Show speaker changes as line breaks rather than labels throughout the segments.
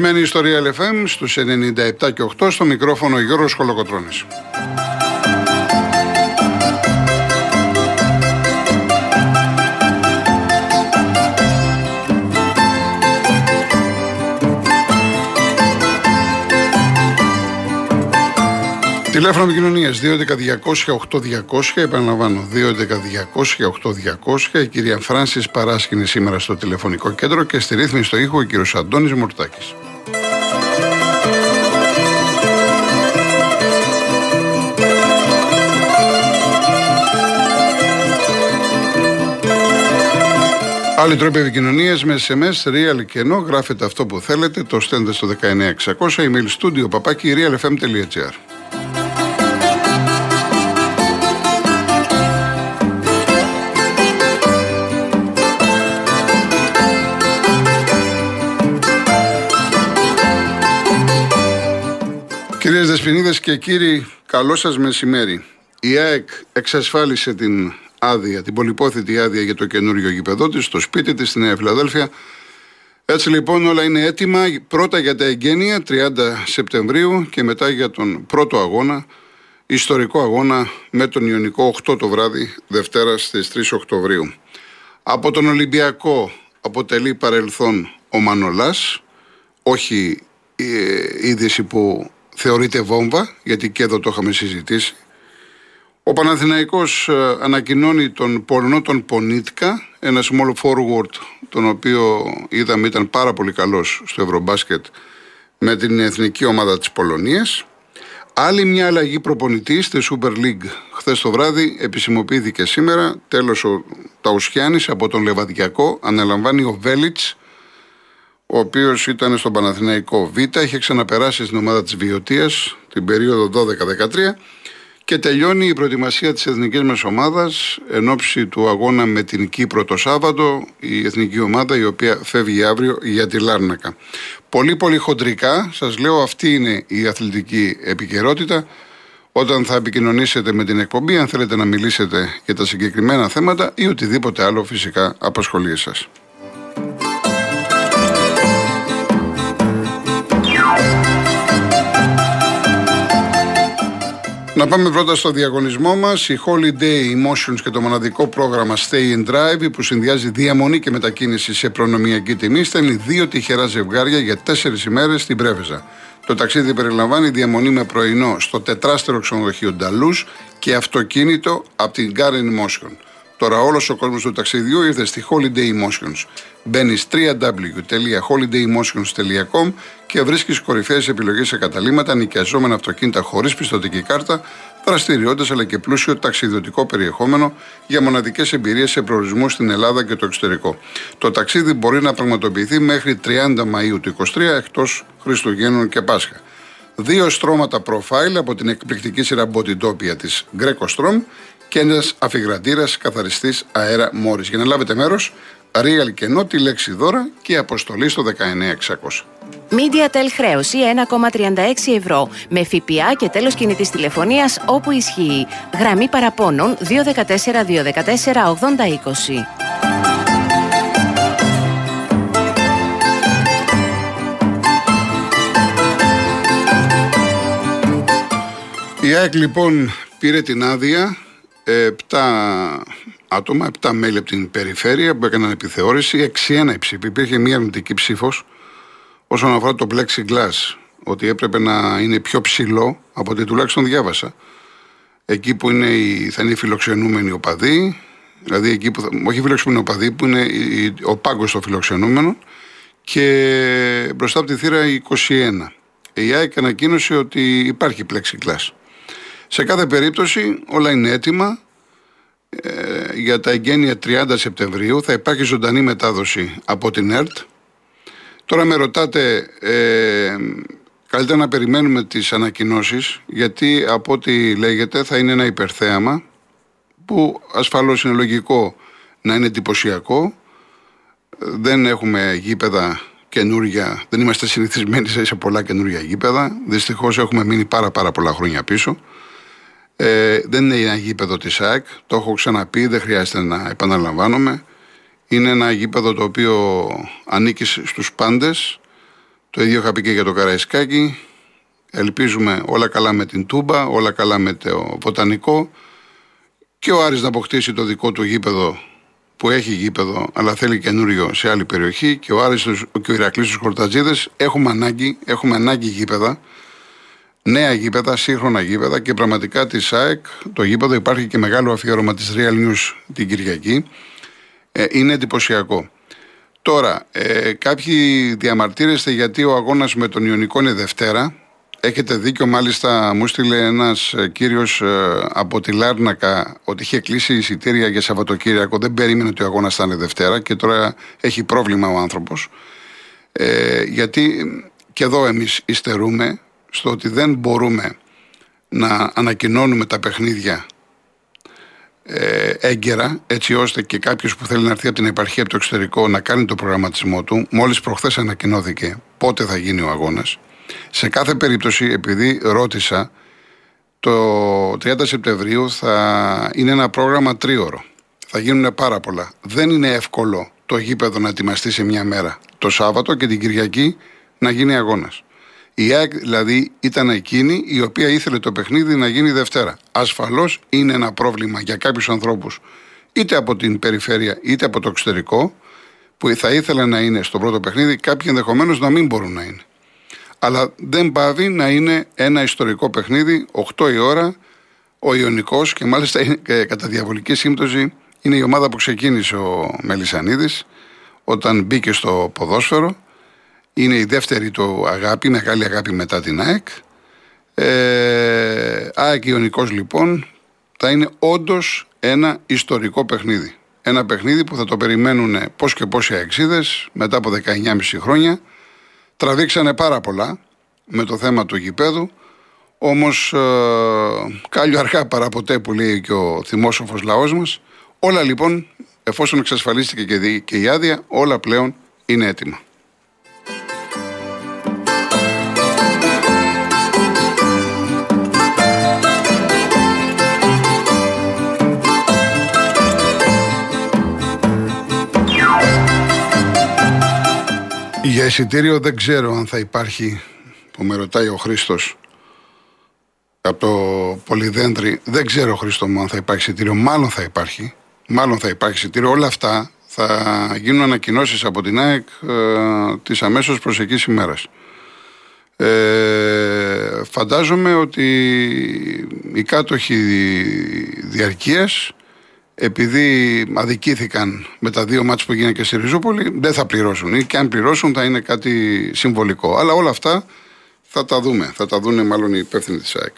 Είστε συντονισμένοι στο Real FM στους 97 και 8 στο μικρόφωνο Γιώργος Χολοκοτρώνης. Τηλέφωνο επικοινωνίας 211-200-8200. Επαναλαμβάνω, 211-200-8200. Η κυρία Φράνσης Παράσκηνη σήμερα στο τηλεφωνικό κέντρο και στη ρύθμιση στο ήχο ο κύριος Αντώνης Μορτάκη. Άλλοι τρόποι επικοινωνίας με SMS, real και ενώ γράφετε αυτό που θέλετε, το στέλνετε στο 19600, email studio παπάκι realfm.gr. Κυρίες Δεσποινίδες και κύριοι, καλό σας μεσημέρι. Η ΑΕΚ εξασφάλισε την άδεια, την πολυπόθητη άδεια για το καινούριο γηπεδό της, στο σπίτι της, στη Νέα Φιλαδέλφια. Έτσι λοιπόν όλα είναι έτοιμα, πρώτα για τα εγγένεια, 30 Σεπτεμβρίου και μετά για τον πρώτο αγώνα, ιστορικό αγώνα με τον Ιωνικό 8 το βράδυ, Δευτέρα στις 3 Οκτωβρίου. Από τον Ολυμπιακό αποτελεί παρελθόν ο Μανολάς, όχι η είδηση που θεωρείται βόμβα, γιατί και εδώ το είχαμε συζητήσει. Ο Παναθηναϊκός ε, ανακοινώνει τον Πολωνό τον Πονίτκα, ένας small forward, τον οποίο είδαμε ήταν πάρα πολύ καλός στο Ευρωμπάσκετ με την εθνική ομάδα της Πολωνίας. Άλλη μια αλλαγή προπονητή στη Super League χθες το βράδυ επισημοποιήθηκε σήμερα. Τέλος ο Ταουσιάννης από τον Λεβαδιακό αναλαμβάνει ο Βέλιτς ο οποίος ήταν στον Παναθηναϊκό Β, είχε ξαναπεράσει στην ομάδα της Βιωτίας την περίοδο 12-13 και τελειώνει η προετοιμασία της εθνικής μας ομάδας εν ώψη του αγώνα με την Κύπρο το Σάββατο, η εθνική ομάδα η οποία φεύγει αύριο για τη Λάρνακα. Πολύ πολύ χοντρικά, σας λέω αυτή είναι η αθλητική επικαιρότητα. Όταν θα επικοινωνήσετε με την εκπομπή, αν θέλετε να μιλήσετε για τα συγκεκριμένα θέματα ή οτιδήποτε άλλο φυσικά απασχολεί σας. Να πάμε πρώτα στο διαγωνισμό μας. Η Holiday Emotions και το μοναδικό πρόγραμμα Stay in Drive που συνδυάζει διαμονή και μετακίνηση σε προνομιακή τιμή στέλνει δύο τυχερά ζευγάρια για τέσσερις ημέρες στην Πρέβεζα. Το ταξίδι περιλαμβάνει διαμονή με πρωινό στο τετράστερο ξενοδοχείο Νταλούς και αυτοκίνητο από την Garen Emotion. Τώρα όλος ο κόσμος του ταξιδιού ήρθε στη Holiday Emotions. Μπαίνεις www.holidaymotions.com και βρίσκεις κορυφαίες επιλογές σε καταλήμματα, νοικιαζόμενα αυτοκίνητα χωρίς πιστοτική κάρτα, δραστηριότητες αλλά και πλούσιο ταξιδιωτικό περιεχόμενο για μοναδικές εμπειρίες σε προορισμού στην Ελλάδα και το εξωτερικό. Το ταξίδι μπορεί να πραγματοποιηθεί μέχρι 30 Μαου του 2023 εκτός Χριστουγέννων και Πάσχα. Δύο στρώματα profile από την εκπληκτική σειρά Botitopia της Greco Strom και ένα αφιγραντήρα καθαριστής αέρα Μόρις. Για να λάβετε μέρος, real κενό τη λέξη δώρα και αποστολή στο 19600.
MediaTel χρέωση 1,36 ευρώ με ΦΠΑ και τέλος κινητής τηλεφωνίας όπου ισχύει. Γραμμή παραπώνων 214 214 8020.
Η ΑΕΚ λοιπόν πήρε την άδεια 7 άτομα, 7 μέλη από την περιφέρεια που έκαναν επιθεώρηση, 6-1 ψήφοι. Υπήρχε μια αρνητική ψήφος όσον αφορά το plexiglass, ότι έπρεπε να είναι πιο ψηλό από ό,τι τουλάχιστον διάβασα. Εκεί που είναι οι, θα είναι οι φιλοξενούμενοι οπαδοί, δηλαδή εκεί που, θα, όχι οι φιλοξενούμενοι οπαδοί, που είναι ο πάγκος των φιλοξενούμενων και μπροστά από τη θύρα 21. Η ΑΕΚ ανακοίνωσε ότι υπάρχει plexiglass. Σε κάθε περίπτωση όλα είναι έτοιμα. Ε, για τα εγγένεια 30 Σεπτεμβρίου θα υπάρχει ζωντανή μετάδοση από την ΕΡΤ. Τώρα με ρωτάτε, ε, καλύτερα να περιμένουμε τις ανακοινώσεις, γιατί από ό,τι λέγεται θα είναι ένα υπερθέαμα, που ασφαλώς είναι λογικό να είναι εντυπωσιακό. Δεν έχουμε γήπεδα καινούρια, δεν είμαστε συνηθισμένοι σε πολλά καινούρια γήπεδα. Δυστυχώς έχουμε μείνει πάρα πάρα πολλά χρόνια πίσω. Ε, δεν είναι ένα γήπεδο της ΑΕΚ, το έχω ξαναπεί, δεν χρειάζεται να επαναλαμβάνομαι. Είναι ένα γήπεδο το οποίο ανήκει στους πάντες, Το ίδιο είχα πει και για το Καραϊσκάκι. Ελπίζουμε όλα καλά με την Τούμπα, όλα καλά με το Βοτανικό. Και ο Άρης να αποκτήσει το δικό του γήπεδο που έχει γήπεδο, αλλά θέλει καινούριο σε άλλη περιοχή. Και ο Άρης και ο Ηρακλής στους Χορτατζίδες. Έχουμε ανάγκη, έχουμε ανάγκη γήπεδα νέα γήπεδα, σύγχρονα γήπεδα και πραγματικά της ΣΑΕΚ το γήπεδο υπάρχει και μεγάλο αφιέρωμα της Real News την Κυριακή. Ε, είναι εντυπωσιακό. Τώρα, ε, κάποιοι διαμαρτύρεστε γιατί ο αγώνας με τον Ιωνικό είναι Δευτέρα. Έχετε δίκιο, μάλιστα μου στείλε ένας ε, κύριος ε, από τη Λάρνακα ότι είχε κλείσει εισιτήρια για Σαββατοκύριακο. Δεν περίμενε ότι ο αγώνας θα είναι Δευτέρα και τώρα έχει πρόβλημα ο άνθρωπος. Ε, γιατί και εδώ εμείς υστερούμε στο ότι δεν μπορούμε να ανακοινώνουμε τα παιχνίδια ε, έγκαιρα, έτσι ώστε και κάποιος που θέλει να έρθει από την επαρχία από το εξωτερικό να κάνει το προγραμματισμό του. Μόλις προχθές ανακοινώθηκε πότε θα γίνει ο αγώνας. Σε κάθε περίπτωση, επειδή ρώτησα, το 30 Σεπτεμβρίου θα είναι ένα πρόγραμμα τρίωρο. Θα γίνουν πάρα πολλά. Δεν είναι εύκολο το γήπεδο να ετοιμαστεί σε μια μέρα. Το Σάββατο και την Κυριακή να γίνει αγώνας. Η ΑΕΚ δηλαδή ήταν εκείνη η οποία ήθελε το παιχνίδι να γίνει Δευτέρα. Ασφαλώς είναι ένα πρόβλημα για κάποιους ανθρώπους, είτε από την περιφέρεια είτε από το εξωτερικό, που θα ήθελαν να είναι στο πρώτο παιχνίδι, κάποιοι ενδεχομένως να μην μπορούν να είναι. Αλλά δεν πάβει να είναι ένα ιστορικό παιχνίδι, 8 η ώρα, ο Ιωνικός και μάλιστα κατά διαβολική σύμπτωση είναι η ομάδα που ξεκίνησε ο Μελισανίδης όταν μπήκε στο ποδόσφαιρο είναι η δεύτερη του αγάπη, μεγάλη αγάπη μετά την ΑΕΚ. Ε, ΑΕΚ Ιωνικός λοιπόν θα είναι όντως ένα ιστορικό παιχνίδι. Ένα παιχνίδι που θα το περιμένουν πώς και πώ οι αεξίδες μετά από 19,5 χρόνια. Τραβήξανε πάρα πολλά με το θέμα του γηπέδου. Όμως, ε, κάλιο αργά παραποτέ που λέει και ο θυμόσοφος λαός μας. Όλα λοιπόν, εφόσον εξασφαλίστηκε και η άδεια, όλα πλέον είναι έτοιμα. Για εισιτήριο δεν ξέρω αν θα υπάρχει, που με ρωτάει ο Χρήστος από το Πολυδέντρι. Δεν ξέρω, Χρήστο μου, αν θα υπάρχει εισιτήριο. Μάλλον θα υπάρχει. Μάλλον θα υπάρχει εισιτήριο. Όλα αυτά θα γίνουν ανακοινώσεις από την ΑΕΚ ε, τη αμέσως προσεχή ημέρα. Ε, φαντάζομαι ότι οι κάτοχοι διαρκείας επειδή αδικήθηκαν με τα δύο μάτς που γίνανε και στη Ριζούπολη, δεν θα πληρώσουν. Ή και αν πληρώσουν θα είναι κάτι συμβολικό. Αλλά όλα αυτά θα τα δούμε. Θα τα δουν μάλλον οι υπεύθυνοι της ΑΕΚ.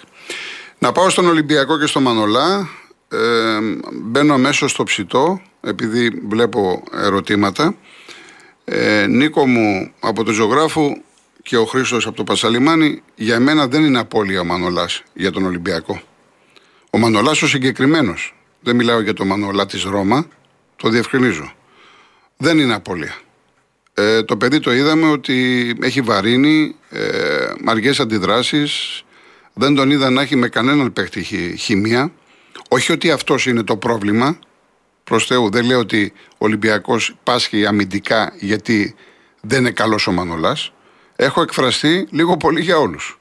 Να πάω στον Ολυμπιακό και στο Μανολά. Ε, μπαίνω αμέσως στο ψητό, επειδή βλέπω ερωτήματα. Ε, Νίκο μου από τον ζωγράφο και ο Χρήστος από το Πασαλιμάνι, για μένα δεν είναι απώλεια ο Μανολάς για τον Ολυμπιακό. Ο Μανολάς ο συγκεκριμένος δεν μιλάω για το Μανολά της Ρώμα, το διευκρινίζω. Δεν είναι απώλεια. Ε, το παιδί το είδαμε ότι έχει βαρύνει, ε, αργές αντιδράσεις, δεν τον είδα να έχει με κανέναν παίχτη χημεία. Όχι ότι αυτός είναι το πρόβλημα, προς Θεού δεν λέω ότι ο Ολυμπιακός πάσχει αμυντικά γιατί δεν είναι καλός ο Μανολάς. Έχω εκφραστεί λίγο πολύ για όλους.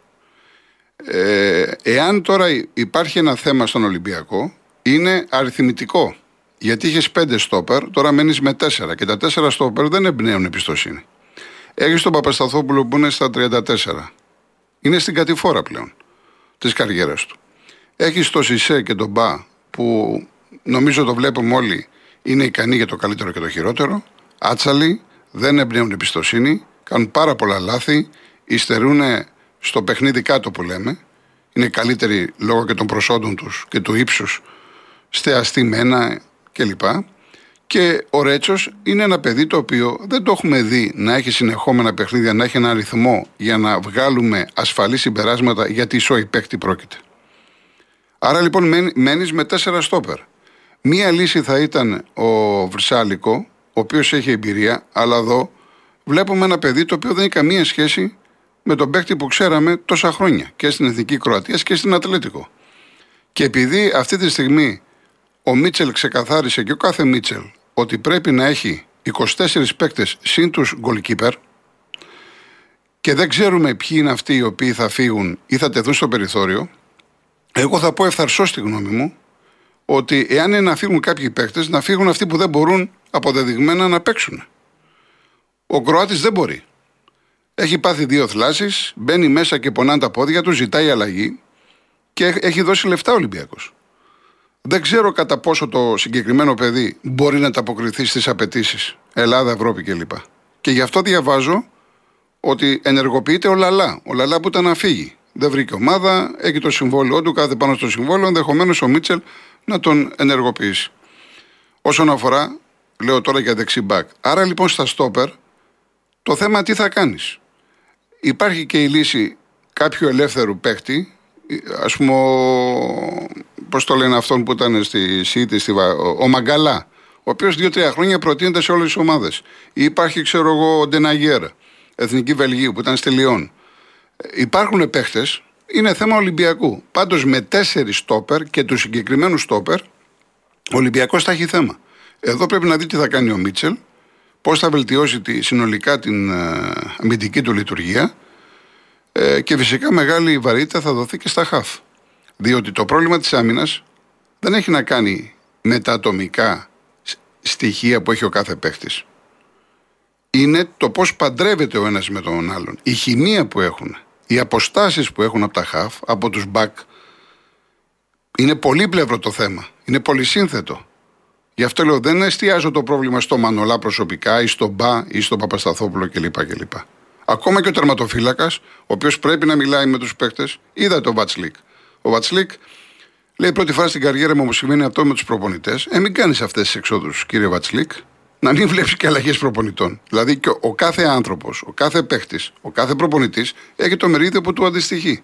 Ε, εάν τώρα υπάρχει ένα θέμα στον Ολυμπιακό, είναι αριθμητικό. Γιατί είχες πέντε στόπερ, τώρα μένεις με τέσσερα. Και τα τέσσερα στόπερ δεν εμπνέουν εμπιστοσύνη. Έχεις τον Παπασταθόπουλο που είναι στα 34. Είναι στην κατηφόρα πλέον της καριέρας του. Έχεις το Σισε και τον Μπα που νομίζω το βλέπουμε όλοι είναι ικανοί για το καλύτερο και το χειρότερο. Άτσαλοι, δεν εμπνέουν εμπιστοσύνη, κάνουν πάρα πολλά λάθη, υστερούν στο παιχνίδι κάτω που λέμε. Είναι καλύτεροι λόγω και των προσόντων τους και του ύψους στεαστή μένα κλπ. Και ο Ρέτσος είναι ένα παιδί το οποίο δεν το έχουμε δει να έχει συνεχόμενα παιχνίδια, να έχει ένα αριθμό για να βγάλουμε ασφαλή συμπεράσματα γιατί ισόη παίκτη πρόκειται. Άρα λοιπόν μένεις με τέσσερα στόπερ. Μία λύση θα ήταν ο Βρυσάλικο, ο οποίος έχει εμπειρία, αλλά εδώ βλέπουμε ένα παιδί το οποίο δεν έχει καμία σχέση με τον παίκτη που ξέραμε τόσα χρόνια και στην Εθνική Κροατίας και στην Ατλέτικο. Και επειδή αυτή τη στιγμή ο Μίτσελ ξεκαθάρισε και ο κάθε Μίτσελ ότι πρέπει να έχει 24 παίκτες συν τους goalkeeper. και δεν ξέρουμε ποιοι είναι αυτοί οι οποίοι θα φύγουν ή θα τεθούν στο περιθώριο, εγώ θα πω ευθαρσώς στη γνώμη μου ότι εάν είναι να φύγουν κάποιοι παίκτες, να φύγουν αυτοί που δεν μπορούν αποδεδειγμένα να παίξουν. Ο Κροάτης δεν μπορεί. Έχει πάθει δύο θλάσεις, μπαίνει μέσα και πονάνε τα πόδια του, ζητάει αλλαγή και έχει δώσει λεφτά ο Ολυμπιακός. Δεν ξέρω κατά πόσο το συγκεκριμένο παιδί μπορεί να ανταποκριθεί στις απαιτήσεις Ελλάδα, Ευρώπη κλπ. Και γι' αυτό διαβάζω ότι ενεργοποιείται ο Λαλά. Ο Λαλά που ήταν να φύγει. Δεν βρήκε ομάδα, έχει το συμβόλαιό του, κάθε πάνω στο συμβόλαιο. Ενδεχομένως ο Μίτσελ να τον ενεργοποιήσει. Όσον αφορά, λέω τώρα για δεξί μπακ. Άρα λοιπόν στα στόπερ, το θέμα τι θα κάνεις. Υπάρχει και η λύση κάποιου ελεύθερου παίχτη, ας πούμε, πώς το λένε αυτόν που ήταν στη ΣΥΤΗ, στη, ο, ο Μαγκαλά, ο οποίος δύο-τρία χρόνια προτείνεται σε όλες τις ομάδες. Υπάρχει, ξέρω εγώ, ο Ντεναγέρ, Εθνική Βελγίου, που ήταν στη Λιόν. Υπάρχουν παίχτες, είναι θέμα Ολυμπιακού. Πάντως με τέσσερις στόπερ και τους συγκεκριμένους στόπερ, ο Ολυμπιακός θα έχει θέμα. Εδώ πρέπει να δει τι θα κάνει ο Μίτσελ, πώς θα βελτιώσει τη, συνολικά την ε, αμυντική του λειτουργία ε, και φυσικά μεγάλη βαρύτητα θα δοθεί και στα χαφ. Διότι το πρόβλημα της άμυνας δεν έχει να κάνει με τα ατομικά στοιχεία που έχει ο κάθε παίχτης. Είναι το πώς παντρεύεται ο ένας με τον άλλον. Η χημεία που έχουν. Οι αποστάσεις που έχουν από τα χαφ, από τους μπακ. Είναι πολύπλευρο το θέμα. Είναι πολυσύνθετο. Γι' αυτό λέω δεν εστιάζω το πρόβλημα στο Μανολά προσωπικά ή στο Μπα ή στο Παπασταθόπουλο κλπ. κλπ. Ακόμα και ο τερματοφύλακας, ο οποίος πρέπει να μιλάει με τους παίκτες, είδα τον Βατσλίκ. Ο Βατσλίκ λέει πρώτη φορά στην καριέρα μου, μου σημαίνει αυτό με τους προπονητές. Ε, μην κάνεις αυτές τις εξόδους, κύριε Βατσλίκ. Να μην βλέπεις και αλλαγές προπονητών. Δηλαδή και ο, ο κάθε άνθρωπος, ο κάθε παίκτης, ο κάθε προπονητής έχει το μερίδιο που του αντιστοιχεί.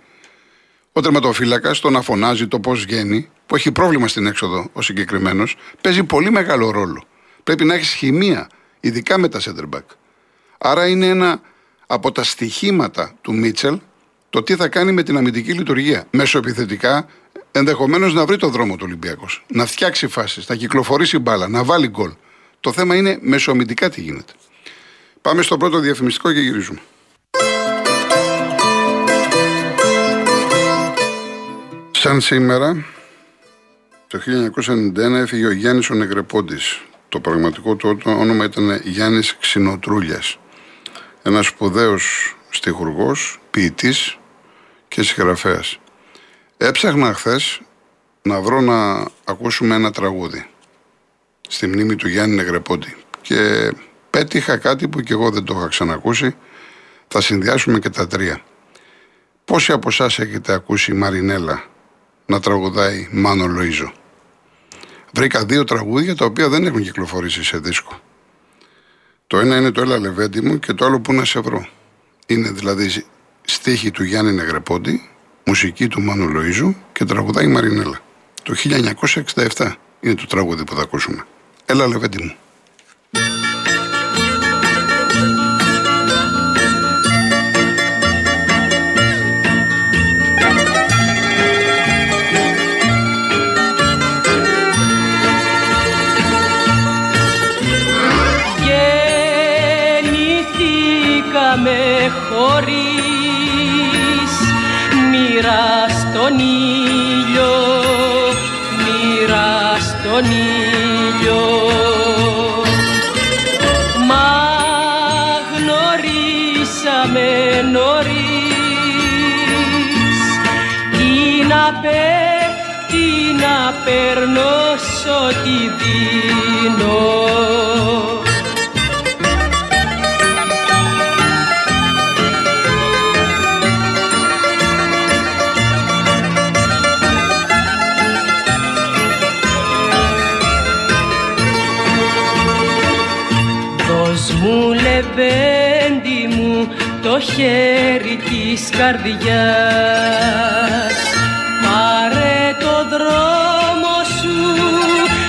Ο τερματοφύλακας το να φωνάζει το πώς βγαίνει, που έχει πρόβλημα στην έξοδο ο συγκεκριμένος, παίζει πολύ μεγάλο ρόλο. Πρέπει να έχεις χημεία, ειδικά με τα center back. Άρα είναι ένα από τα στοιχήματα του Μίτσελ το τι θα κάνει με την αμυντική λειτουργία. Μεσοεπιθετικά, ενδεχομένως να βρει το δρόμο του Ολυμπιακός. Να φτιάξει φάσεις, να κυκλοφορήσει μπάλα, να βάλει γκολ. Το θέμα είναι μεσοαμυντικά τι γίνεται. Πάμε στο πρώτο διαφημιστικό και γυρίζουμε. Σαν σήμερα, το 1991 έφυγε ο Γιάννης ο Νεγρεπόντης. Το πραγματικό του όνομα ήταν Γιάννης Ξινοτρούλιας. Ένας σπουδαίος στιχουργός, ποιητής και συγγραφέας. Έψαχνα χθες να βρω να ακούσουμε ένα τραγούδι στη μνήμη του Γιάννη Νεγρεπόντη και πέτυχα κάτι που και εγώ δεν το είχα ξανακούσει. Θα συνδυάσουμε και τα τρία. Πόσοι από εσάς έχετε ακούσει Μαρινέλα να τραγουδάει Μάνο Λοΐζο. Βρήκα δύο τραγούδια τα οποία δεν έχουν κυκλοφορήσει σε δίσκο. Το ένα είναι το Έλα Λεβέντι μου και το άλλο που να σε βρω. Είναι δηλαδή στίχη του Γιάννη Νεγρεπόντι, μουσική του Μάνου Λοΐζου και τραγουδάει Μαρινέλα. Το 1967 είναι το τραγούδι που θα ακούσουμε. Έλα Λεβέντι μου.
Μοίρα στον ήλιο, μοίρα στον ήλιο. Μα γνωρίσαμε νωρίς τι να τι να παίρνω σ' ό,τι δίνω λεβέντι μου το χέρι της καρδιάς. Πάρε το δρόμο σου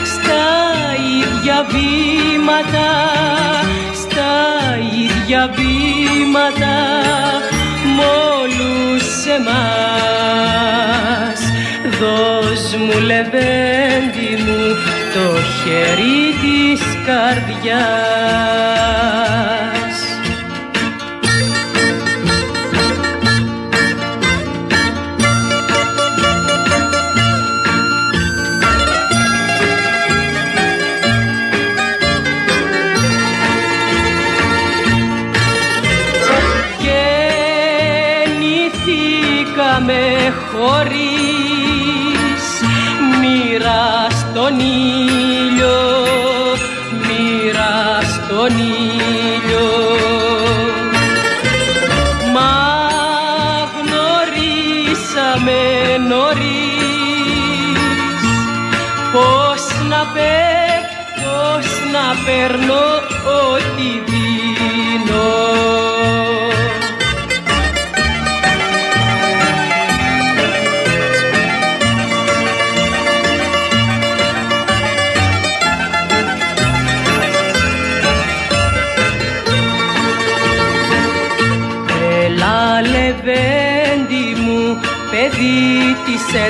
στα ίδια βήματα στα ίδια βήματα μ' όλους εμάς. Δώσ' μου λεβέντι μου το χέρι της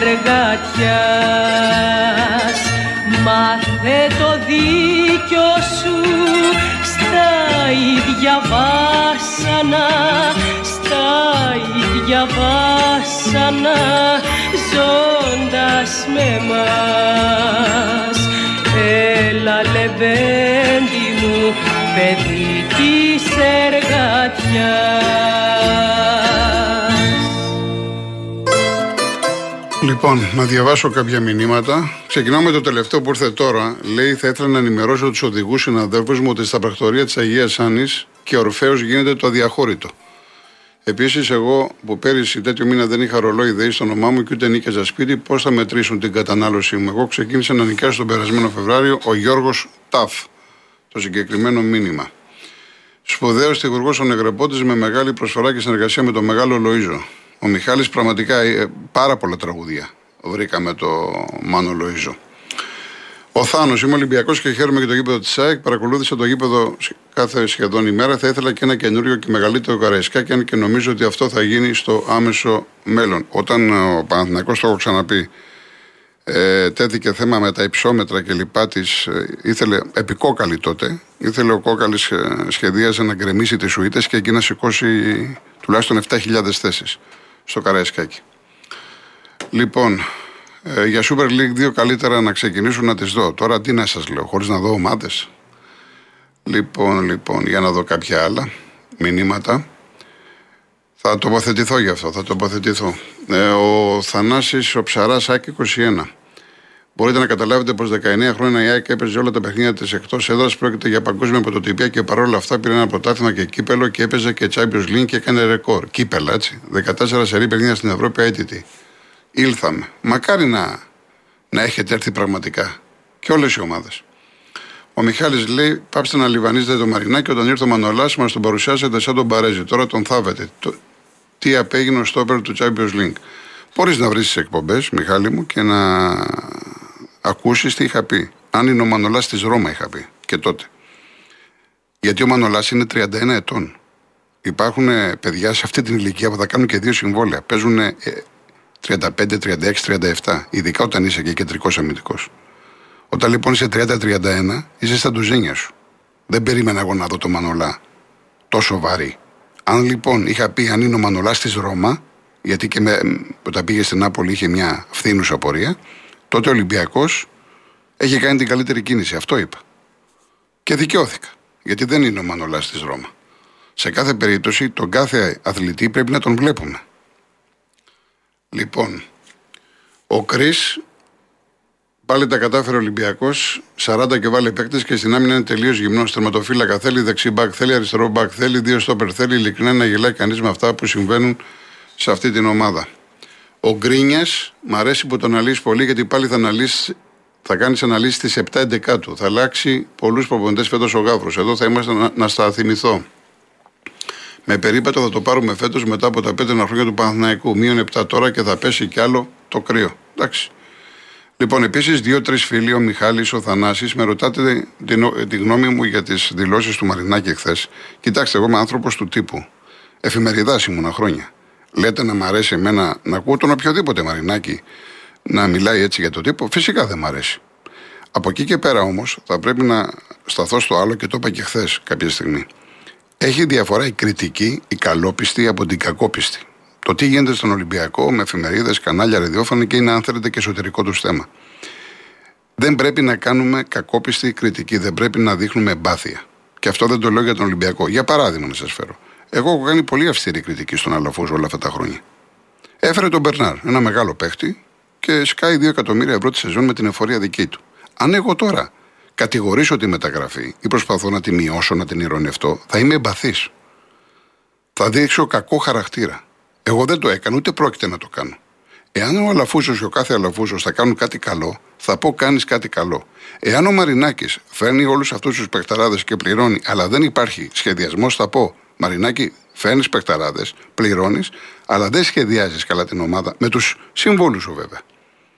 εργατιάς. Μάθε το δίκιο σου στα ίδια βάσανα Στα ίδια βάσανα ζώντας με μας. Έλα λεβέντη μου παιδί
Λοιπόν, να διαβάσω κάποια μηνύματα. Ξεκινάω με το τελευταίο που ήρθε τώρα. Λέει: Θα ήθελα να ενημερώσω τους οδηγούς συναδέλφους μου ότι στα πρακτορία της Αγίας Άννης και Ορφαίο γίνεται το αδιαχώρητο. Επίσης, εγώ που πέρυσι τέτοιο μήνα δεν είχα ρολόι ΔΕΗ στο όνομά μου και ούτε νίκαιζα σπίτι, πώς θα μετρήσουν την κατανάλωσή μου. Εγώ ξεκίνησα να νοικιάσω τον περασμένο Φεβράριο ο Γιώργος Ταφ. Το συγκεκριμένο μήνυμα. Σπουδαίος τυχουργός ο Νεγρεπότης με μεγάλη προσφορά και συνεργασία με τον μεγάλο Λοίζο. Ο Μιχάλης πραγματικά ε, πάρα πολλά τραγούδια βρήκαμε το Μάνο Λοίζο. Ο Θάνος, είμαι Ολυμπιακός και χαίρομαι για το γήπεδο της ΑΕΚ. Παρακολούθησα το γήπεδο κάθε σχεδόν ημέρα. Θα ήθελα και ένα καινούριο και μεγαλύτερο καραϊσκάκι, αν και νομίζω ότι αυτό θα γίνει στο άμεσο μέλλον. Όταν ο Παναθηναϊκός το έχω ξαναπεί, ε, τέθηκε θέμα με τα υψόμετρα και λοιπά της. Ε, ήθελε επικόκαλη τότε. Ήθελε ο Κόκαλης ε, σχεδίαζε να γκρεμίσει τις σουίτες και εκεί να σηκώσει τουλάχιστον 7.000 θέσεις στο Καραϊσκάκι. Λοιπόν, ε, για Super League 2 καλύτερα να ξεκινήσουν να τις δω. Τώρα τι να σας λέω, χωρίς να δω ομάδες. Λοιπόν, λοιπόν, για να δω κάποια άλλα μηνύματα. Θα τοποθετηθώ γι' αυτό, θα τοποθετηθώ. Ε, ο Θανάσης, ο Ψαράς, ΑΕΚ 21. Μπορείτε να καταλάβετε πως 19 χρόνια η ΑΕΚ έπαιζε όλα τα παιχνίδια της εκτός έδρας. Πρόκειται για παγκόσμια πρωτοτυπία και παρόλα αυτά πήρε ένα πρωτάθλημα και κύπελο και έπαιζε και Champions League και έκανε ρεκόρ. Κύπελα, έτσι. 14 σερή παιχνίδια στην Ευρώπη αίτητη. Ήλθαμε. Μακάρι να, να έχετε έρθει πραγματικά. Και όλες οι ομάδες. Ο Μιχάλης λέει: Πάψτε να λιβανίζετε το Μαρινάκι όταν ήρθε ο Μανολάς, μας τον παρουσιάσετε σαν τον Παρέζη. Τώρα τον θάβετε. Το, τι απέγινε ο στόπερ του Champions League. Μπορείς να βρεις τις εκπομπές, Μιχάλη μου, και να ακούσεις τι είχα πει. Αν είναι ο Μανολάς της Ρώμα, είχα πει και τότε. Γιατί ο Μανολάς είναι 31 ετών. Υπάρχουν ε, παιδιά σε αυτή την ηλικία που θα κάνουν και δύο συμβόλαια. Παίζουν 35, 36, 37. Ειδικά όταν είσαι και κεντρικός αμυντικός. Όταν λοιπόν είσαι 30-31, είσαι στα ντουζένια σου. Δεν περίμενα εγώ να δω το Μανολά τόσο βαρύ. Αν λοιπόν είχα πει αν είναι ο Μανολάς της Ρώμα, γιατί και με, όταν πήγε στην Νάπολη είχε μια φθήνουσα πορεία, τότε ο Ολυμπιακός έχει κάνει την καλύτερη κίνηση. Αυτό είπα. Και δικαιώθηκα. Γιατί δεν είναι ο Μανολάς της Ρώμα. Σε κάθε περίπτωση, τον κάθε αθλητή πρέπει να τον βλέπουμε. Λοιπόν, ο Κρι πάλι τα κατάφερε ο Ολυμπιακός. 40 και βάλει παίκτες και στην άμυνα είναι τελείως γυμνός. Τερματοφύλακα θέλει, δεξί μπακ θέλει, αριστερό μπακ θέλει, δύο στόπερ θέλει. Ειλικρινά να γελάει κανείς με αυτά που συμβαίνουν σε αυτή την ομάδα. Ο Γκρίνιας, μ' αρέσει που τον αναλύσεις πολύ γιατί πάλι θα, αναλύσεις, θα κάνεις αναλύσεις τη 7-11 του. Θα αλλάξει πολλούς προπονητές φέτος ο Γάφρο. Εδώ θα είμαστε να, να στα θυμηθώ. Με περίπατο θα το πάρουμε φέτος μετά από τα 5 χρόνια του Παναθηναϊκού. Μείον 7 τώρα και θα πέσει κι άλλο το κρύο. Εντάξει. Λοιπόν, επίσης, δύο-τρεις φίλοι, ο Μιχάλης, ο Θανάσης, με ρωτάτε την, τη γνώμη μου για τις δηλώσεις του Μαρινάκη χθε. Κοιτάξτε, εγώ είμαι άνθρωπος του τύπου. Εφημεριδάς ήμουνα χρόνια. Λέτε να μ' αρέσει εμένα να ακούω τον οποιοδήποτε Μαρινάκη να μιλάει έτσι για το τύπο. Φυσικά δεν μ' αρέσει. Από εκεί και πέρα όμως θα πρέπει να σταθώ στο άλλο και το είπα και χθες κάποια στιγμή. Έχει διαφορά η κριτική, η καλόπιστη από την κακόπιστη. Το τι γίνεται στον Ολυμπιακό με εφημερίδες, κανάλια, ραδιόφωνα και είναι αν θέλετε και εσωτερικό τους θέμα. Δεν πρέπει να κάνουμε κακόπιστη κριτική, δεν πρέπει να δείχνουμε εμπάθεια. Και αυτό δεν το λέω για τον Ολυμπιακό. Για παράδειγμα, να σας φέρω. Εγώ έχω κάνει πολύ αυστηρή κριτική στον Αλαφούζο όλα αυτά τα χρόνια. Έφερε τον Μπερνάρ, ένα μεγάλο παίχτη, και σκάει 2 εκατομμύρια ευρώ τη σεζόν με την εφορία δική του. Αν εγώ τώρα κατηγορήσω τη μεταγραφή ή προσπαθώ να τη μειώσω, να την ηρωνευτώ, θα είμαι εμπαθής. Θα δείξω κακό χαρακτήρα. Εγώ δεν το έκανα, ούτε πρόκειται να το κάνω. Εάν ο Αλαφούζος και ο κάθε Αλαφούζος θα κάνουν κάτι καλό, θα πω κάνεις κάτι καλό. Εάν ο Μαρινάκης φέρνει όλους αυτούς τους παιχταράδες και πληρώνει, αλλά δεν υπάρχει σχεδιασμός, θα πω Μαρινάκη, φέρνει παιχταράδες, πληρώνεις, αλλά δεν σχεδιάζεις καλά την ομάδα με τους συμβόλους σου βέβαια.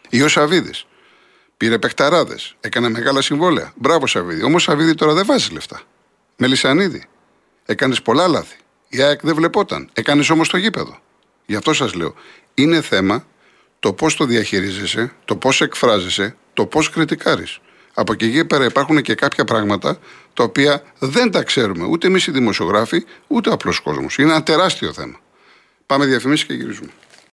Ή ο Σαββίδης. Πήρε παιχταράδες, έκανε μεγάλα συμβόλαια. Μπράβο Σαββίδη. Όμως Σαββίδη τώρα δεν βάζεις λεφτά. Μελισανίδη. Έκανες πολλά λάθη. Η ΑΕΚ δεν βλεπόταν. Έκανες όμως το γήπεδο. Γι' αυτό σας λέω. Είναι θέμα το πώς το διαχειρίζεσαι, το πώς εκφράζεσαι, το πώς κριτικάρεις. Από εκεί και πέρα υπάρχουν και κάποια πράγματα τα οποία δεν τα ξέρουμε ούτε εμείς οι δημοσιογράφοι, ούτε ο απλός κόσμος. Είναι ένα τεράστιο θέμα. Πάμε διαφημίσεις και γυρίζουμε.